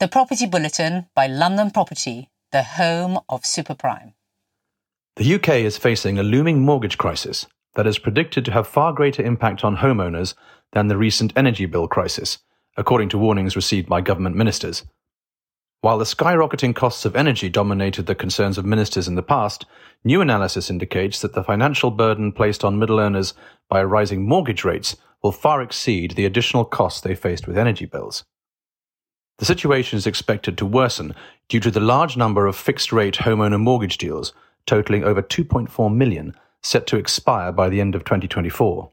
The Property Bulletin by London Property, the home of superprime. The UK is facing a looming mortgage crisis that is predicted to have far greater impact on homeowners than the recent energy bill crisis, according to warnings received by government ministers. While the skyrocketing costs of energy dominated the concerns of ministers in the past, new analysis indicates that the financial burden placed on middle earners by rising mortgage rates will far exceed the additional costs they faced with energy bills. The situation is expected to worsen due to the large number of fixed rate homeowner mortgage deals, totaling over 2.4 million, set to expire by the end of 2024.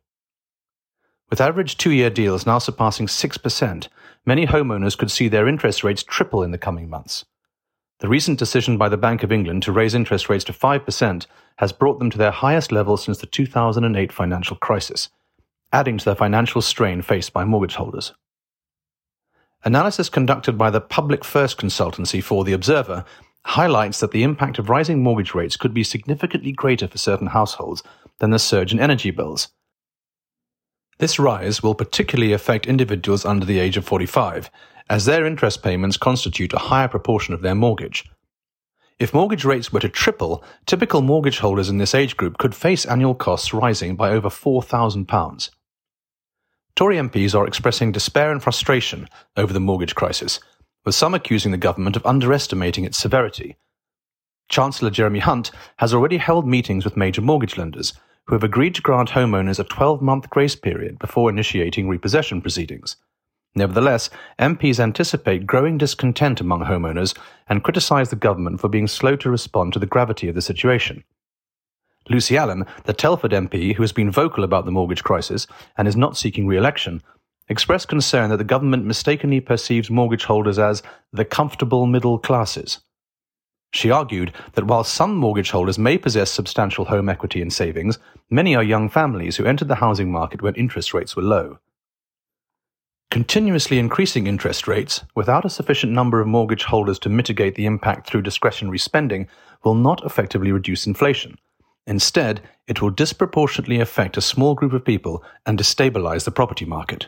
With average two year deals now surpassing 6%, many homeowners could see their interest rates triple in the coming months. The recent decision by the Bank of England to raise interest rates to 5% has brought them to their highest level since the 2008 financial crisis, adding to the financial strain faced by mortgage holders. Analysis conducted by the Public First consultancy for The Observer highlights that the impact of rising mortgage rates could be significantly greater for certain households than the surge in energy bills, this rise will particularly affect individuals under the age of 45, as their interest payments constitute a higher proportion of their mortgage. If mortgage rates were to triple, typical mortgage holders in this age group could face annual costs rising by over £4,000. Tory MPs are expressing despair and frustration over the mortgage crisis, with some accusing the government of underestimating its severity. Chancellor Jeremy Hunt has already held meetings with major mortgage lenders who have agreed to grant homeowners a 12 month grace period before initiating repossession proceedings. Nevertheless, MPs anticipate growing discontent among homeowners and criticise the government for being slow to respond to the gravity of the situation. Lucy Allan, the Telford MP who has been vocal about the mortgage crisis and is not seeking re election, expressed concern that the government mistakenly perceives mortgage holders as the comfortable middle classes. She argued that while some mortgage holders may possess substantial home equity and savings, many are young families who entered the housing market when interest rates were low. Continuously increasing interest rates, without a sufficient number of mortgage holders to mitigate the impact through discretionary spending, will not effectively reduce inflation. Instead, it will disproportionately affect a small group of people and destabilize the property market.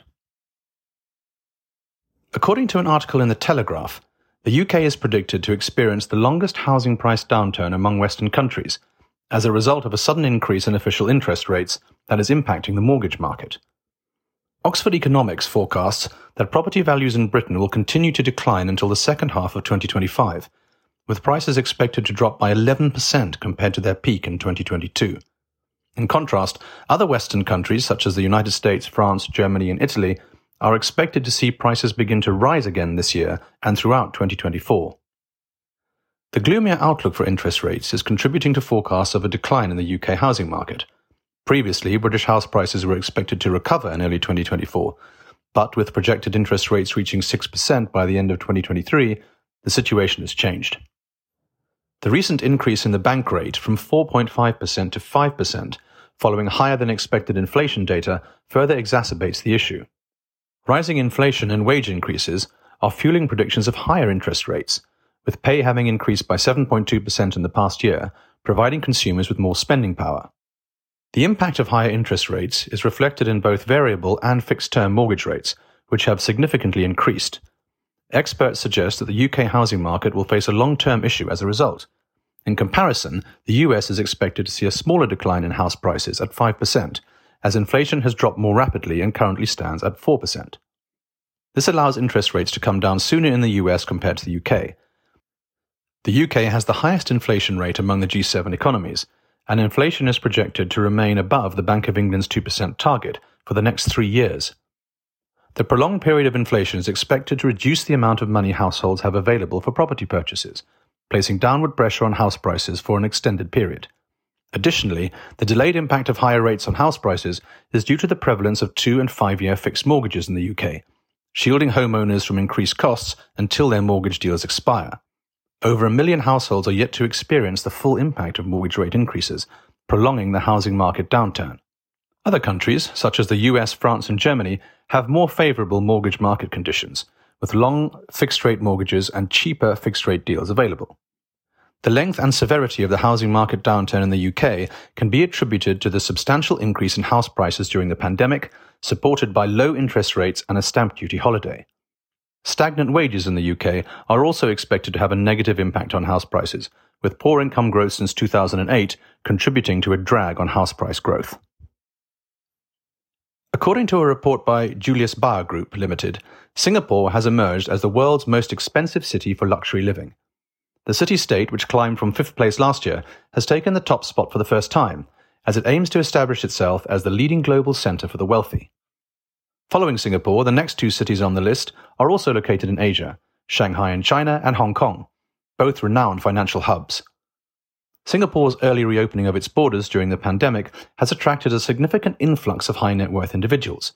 According to an article in The Telegraph, the UK is predicted to experience the longest housing price downturn among Western countries as a result of a sudden increase in official interest rates that is impacting the mortgage market. Oxford Economics forecasts that property values in Britain will continue to decline until the second half of 2025, with prices expected to drop by 11% compared to their peak in 2022. In contrast, other Western countries such as the United States, France, Germany, and Italy are expected to see prices begin to rise again this year and throughout 2024. The gloomier outlook for interest rates is contributing to forecasts of a decline in the UK housing market. Previously, British house prices were expected to recover in early 2024, but with projected interest rates reaching 6% by the end of 2023, the situation has changed. The recent increase in the bank rate from 4.5% to 5%, following higher than expected inflation data, further exacerbates the issue. Rising inflation and wage increases are fueling predictions of higher interest rates, with pay having increased by 7.2% in the past year, providing consumers with more spending power. The impact of higher interest rates is reflected in both variable and fixed term mortgage rates, which have significantly increased. Experts suggest that the UK housing market will face a long term issue as a result. In comparison, the US is expected to see a smaller decline in house prices at 5%, as inflation has dropped more rapidly and currently stands at 4%. This allows interest rates to come down sooner in the US compared to the UK. The UK has the highest inflation rate among the G7 economies, and inflation is projected to remain above the Bank of England's 2% target for the next three years. The prolonged period of inflation is expected to reduce the amount of money households have available for property purchases, placing downward pressure on house prices for an extended period. Additionally, the delayed impact of higher rates on house prices is due to the prevalence of two and five year fixed mortgages in the UK, shielding homeowners from increased costs until their mortgage deals expire. Over a million households are yet to experience the full impact of mortgage rate increases, prolonging the housing market downturn. Other countries, such as the US, France, and Germany, have more favorable mortgage market conditions, with long fixed rate mortgages and cheaper fixed rate deals available. The length and severity of the housing market downturn in the UK can be attributed to the substantial increase in house prices during the pandemic, supported by low interest rates and a stamp duty holiday. Stagnant wages in the UK are also expected to have a negative impact on house prices, with poor income growth since 2008 contributing to a drag on house price growth. According to a report by Julius Baer Group Limited, Singapore has emerged as the world's most expensive city for luxury living. The city state, which climbed from fifth place last year, has taken the top spot for the first time, as it aims to establish itself as the leading global centre for the wealthy. Following Singapore, the next two cities on the list are also located in Asia Shanghai in China and Hong Kong, both renowned financial hubs. Singapore's early reopening of its borders during the pandemic has attracted a significant influx of high net worth individuals.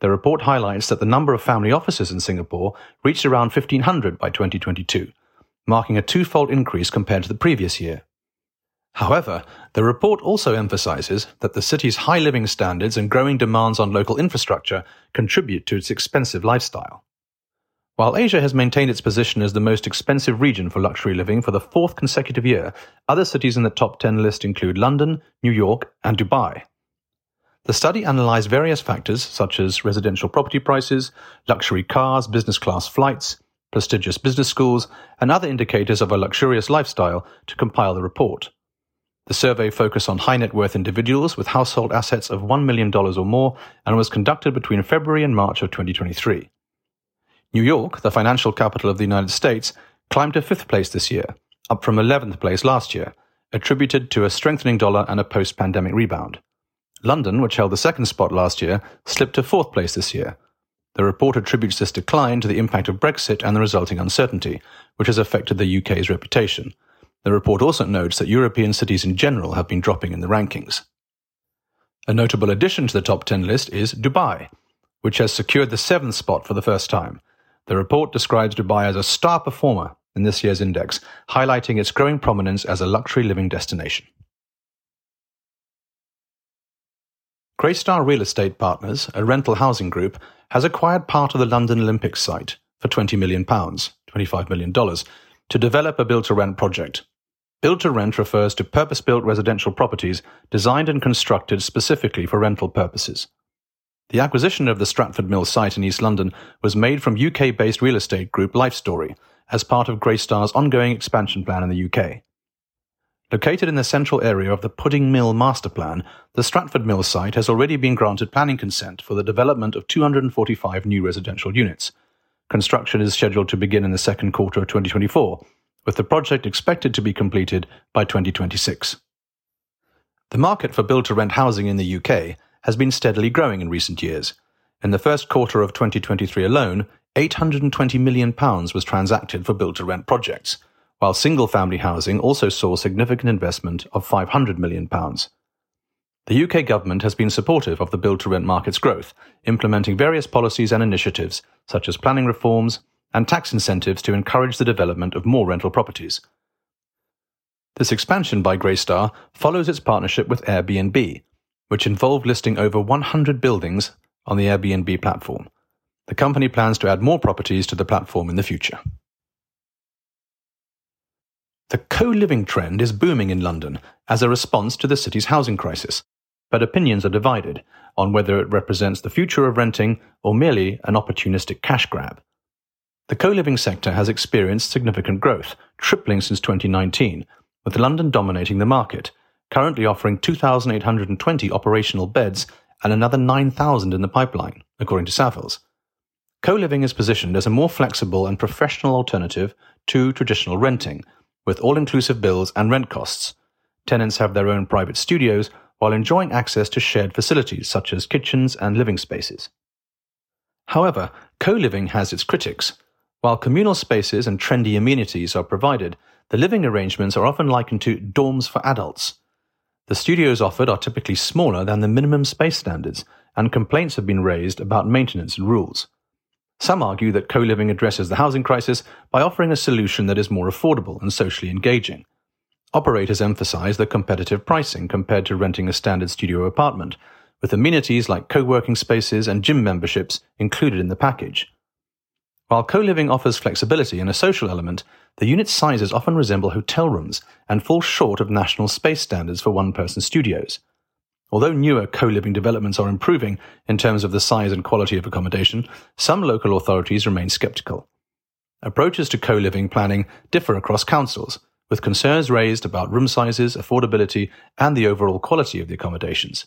The report highlights that the number of family offices in Singapore reached around 1,500 by 2022, marking a twofold increase compared to the previous year. However, the report also emphasizes that the city's high living standards and growing demands on local infrastructure contribute to its expensive lifestyle. While Asia has maintained its position as the most expensive region for luxury living for the fourth consecutive year, other cities in the top 10 list include London, New York, and Dubai. The study analyzed various factors such as residential property prices, luxury cars, business class flights, prestigious business schools, and other indicators of a luxurious lifestyle to compile the report. The survey focused on high net worth individuals with household assets of $1 million or more and was conducted between February and March of 2023. New York, the financial capital of the United States, climbed to fifth place this year, up from 11th place last year, attributed to a strengthening dollar and a post pandemic rebound. London, which held the second spot last year, slipped to fourth place this year. The report attributes this decline to the impact of Brexit and the resulting uncertainty, which has affected the UK's reputation. The report also notes that European cities in general have been dropping in the rankings. A notable addition to the top 10 list is Dubai, which has secured the seventh spot for the first time. The report describes Dubai as a star performer in this year's index, highlighting its growing prominence as a luxury living destination. Greystar Real Estate Partners, a rental housing group, has acquired part of the London Olympics site for £20 million, $25 million, to develop a build to rent project. Build to rent refers to purpose built residential properties designed and constructed specifically for rental purposes. The acquisition of the Stratford Mill site in East London was made from UK based real estate group Lifestory as part of Greystar's ongoing expansion plan in the UK. Located in the central area of the Pudding Mill master plan, the Stratford Mill site has already been granted planning consent for the development of 245 new residential units. Construction is scheduled to begin in the second quarter of 2024, with the project expected to be completed by 2026. The market for build to rent housing in the UK has been steadily growing in recent years. In the first quarter of 2023 alone, £820 million was transacted for build to rent projects, while single family housing also saw significant investment of £500 million. The UK government has been supportive of the build to rent market's growth, implementing various policies and initiatives, such as planning reforms and tax incentives to encourage the development of more rental properties. This expansion by Greystar follows its partnership with Airbnb, which involved listing over 100 buildings on the Airbnb platform. The company plans to add more properties to the platform in the future. The co living trend is booming in London as a response to the city's housing crisis, but opinions are divided on whether it represents the future of renting or merely an opportunistic cash grab. The co living sector has experienced significant growth, tripling since 2019, with London dominating the market currently offering 2,820 operational beds and another 9,000 in the pipeline, according to Savills. Co living is positioned as a more flexible and professional alternative to traditional renting, with all inclusive bills and rent costs. Tenants have their own private studios while enjoying access to shared facilities such as kitchens and living spaces. However, co living has its critics. While communal spaces and trendy amenities are provided, the living arrangements are often likened to dorms for adults the studios offered are typically smaller than the minimum space standards, and complaints have been raised about maintenance and rules. Some argue that co living addresses the housing crisis by offering a solution that is more affordable and socially engaging. Operators emphasize the competitive pricing compared to renting a standard studio apartment, with amenities like co working spaces and gym memberships included in the package. While co living offers flexibility and a social element, the unit sizes often resemble hotel rooms and fall short of national space standards for one person studios. Although newer co-living developments are improving in terms of the size and quality of accommodation, some local authorities remain sceptical. Approaches to co-living planning differ across councils, with concerns raised about room sizes, affordability, and the overall quality of the accommodations.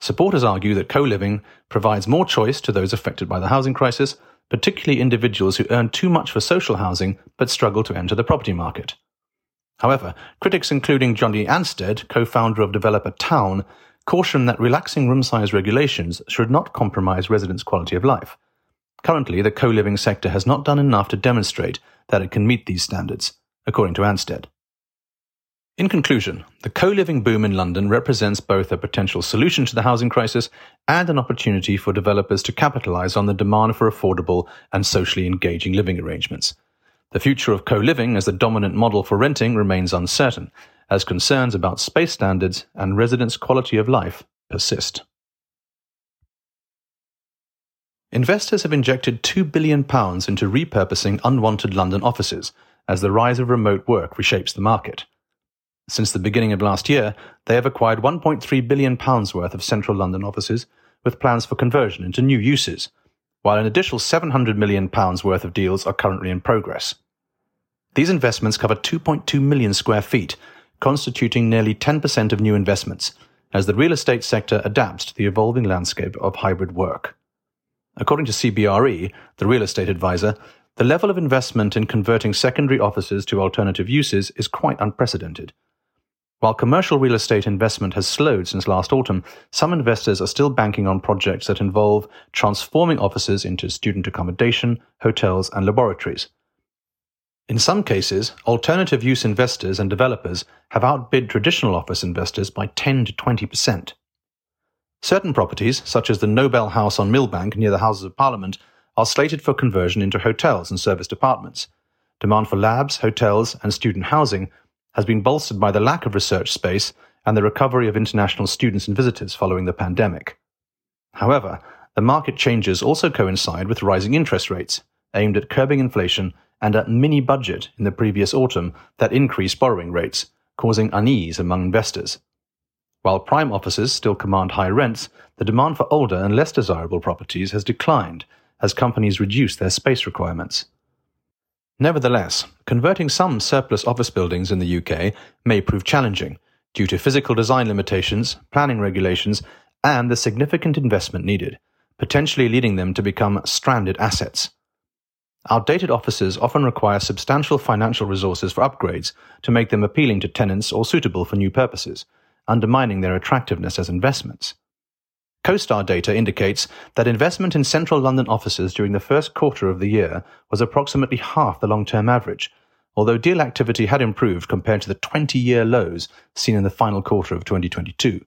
Supporters argue that co-living provides more choice to those affected by the housing crisis, particularly individuals who earn too much for social housing but struggle to enter the property market. However, critics including Jonny Anstead, co-founder of developer Town, caution that relaxing room size regulations should not compromise residents' quality of life. Currently, the co-living sector has not done enough to demonstrate that it can meet these standards, according to Anstead. In conclusion, the co-living boom in London represents both a potential solution to the housing crisis and an opportunity for developers to capitalize on the demand for affordable and socially engaging living arrangements. The future of co-living as the dominant model for renting remains uncertain, as concerns about space standards and residents' quality of life persist. Investors have injected £2 billion into repurposing unwanted London offices as the rise of remote work reshapes the market. Since the beginning of last year, they have acquired £1.3 billion worth of central London offices with plans for conversion into new uses, while an additional £700 million worth of deals are currently in progress. These investments cover 2.2 million square feet, constituting nearly 10% of new investments, as the real estate sector adapts to the evolving landscape of hybrid work. According to CBRE, the real estate advisor, the level of investment in converting secondary offices to alternative uses is quite unprecedented. While commercial real estate investment has slowed since last autumn, some investors are still banking on projects that involve transforming offices into student accommodation, hotels, and laboratories. In some cases, alternative use investors and developers have outbid traditional office investors by 10 to 20%. Certain properties, such as the Nobel House on Millbank near the Houses of Parliament, are slated for conversion into hotels and serviced apartments. Demand for labs, hotels, and student housing has been bolstered by the lack of research space and the recovery of international students and visitors following the pandemic. However, the market changes also coincide with rising interest rates, aimed at curbing inflation, and a mini budget in the previous autumn that increased borrowing rates, causing unease among investors. While prime offices still command high rents, the demand for older and less desirable properties has declined as companies reduce their space requirements. Nevertheless, converting some surplus office buildings in the UK may prove challenging due to physical design limitations, planning regulations, and the significant investment needed, potentially leading them to become stranded assets. Outdated offices often require substantial financial resources for upgrades to make them appealing to tenants or suitable for new purposes, undermining their attractiveness as investments. CoStar data indicates that investment in central London offices during the first quarter of the year was approximately half the long term average, although deal activity had improved compared to the 20 year lows seen in the final quarter of 2022.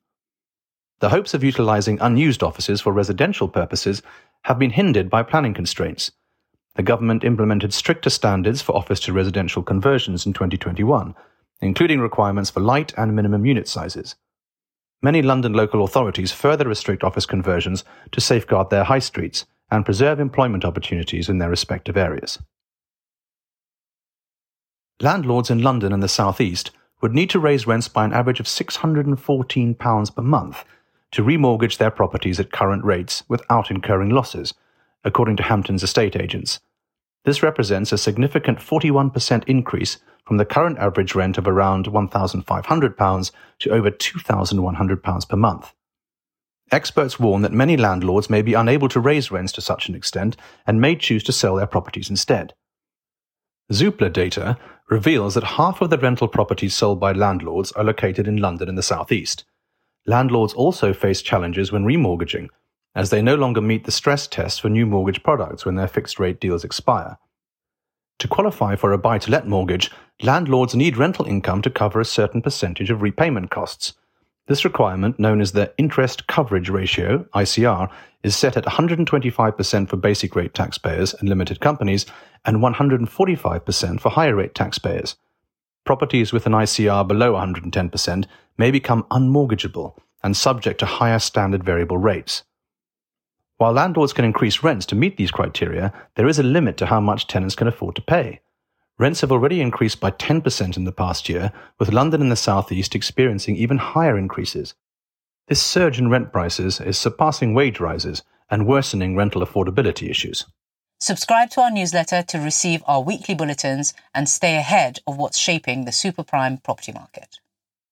The hopes of utilizing unused offices for residential purposes have been hindered by planning constraints. The government implemented stricter standards for office to residential conversions in 2021, including requirements for light and minimum unit sizes. Many London local authorities further restrict office conversions to safeguard their high streets and preserve employment opportunities in their respective areas. Landlords in London and the South East would need to raise rents by an average of £614 per month to remortgage their properties at current rates without incurring losses, according to Hamptons estate agents. This represents a significant 41% increase from the current average rent of around £1,500 to over £2,100 per month. Experts warn that many landlords may be unable to raise rents to such an extent and may choose to sell their properties instead. Zoopla data reveals that half of the rental properties sold by landlords are located in London and the South East. Landlords also face challenges when remortgaging, as they no longer meet the stress test for new mortgage products when their fixed rate deals expire. To qualify for a buy to let mortgage, landlords need rental income to cover a certain percentage of repayment costs. This requirement, known as the Interest Coverage Ratio, ICR, is set at 125% for basic rate taxpayers and limited companies and 145% for higher rate taxpayers. Properties with an ICR below 110% may become unmortgageable and subject to higher standard variable rates. While landlords can increase rents to meet these criteria, there is a limit to how much tenants can afford to pay. Rents have already increased by 10% in the past year, with London and the southeast experiencing even higher increases. This surge in rent prices is surpassing wage rises and worsening rental affordability issues. Subscribe to our newsletter to receive our weekly bulletins and stay ahead of what's shaping the super prime property market.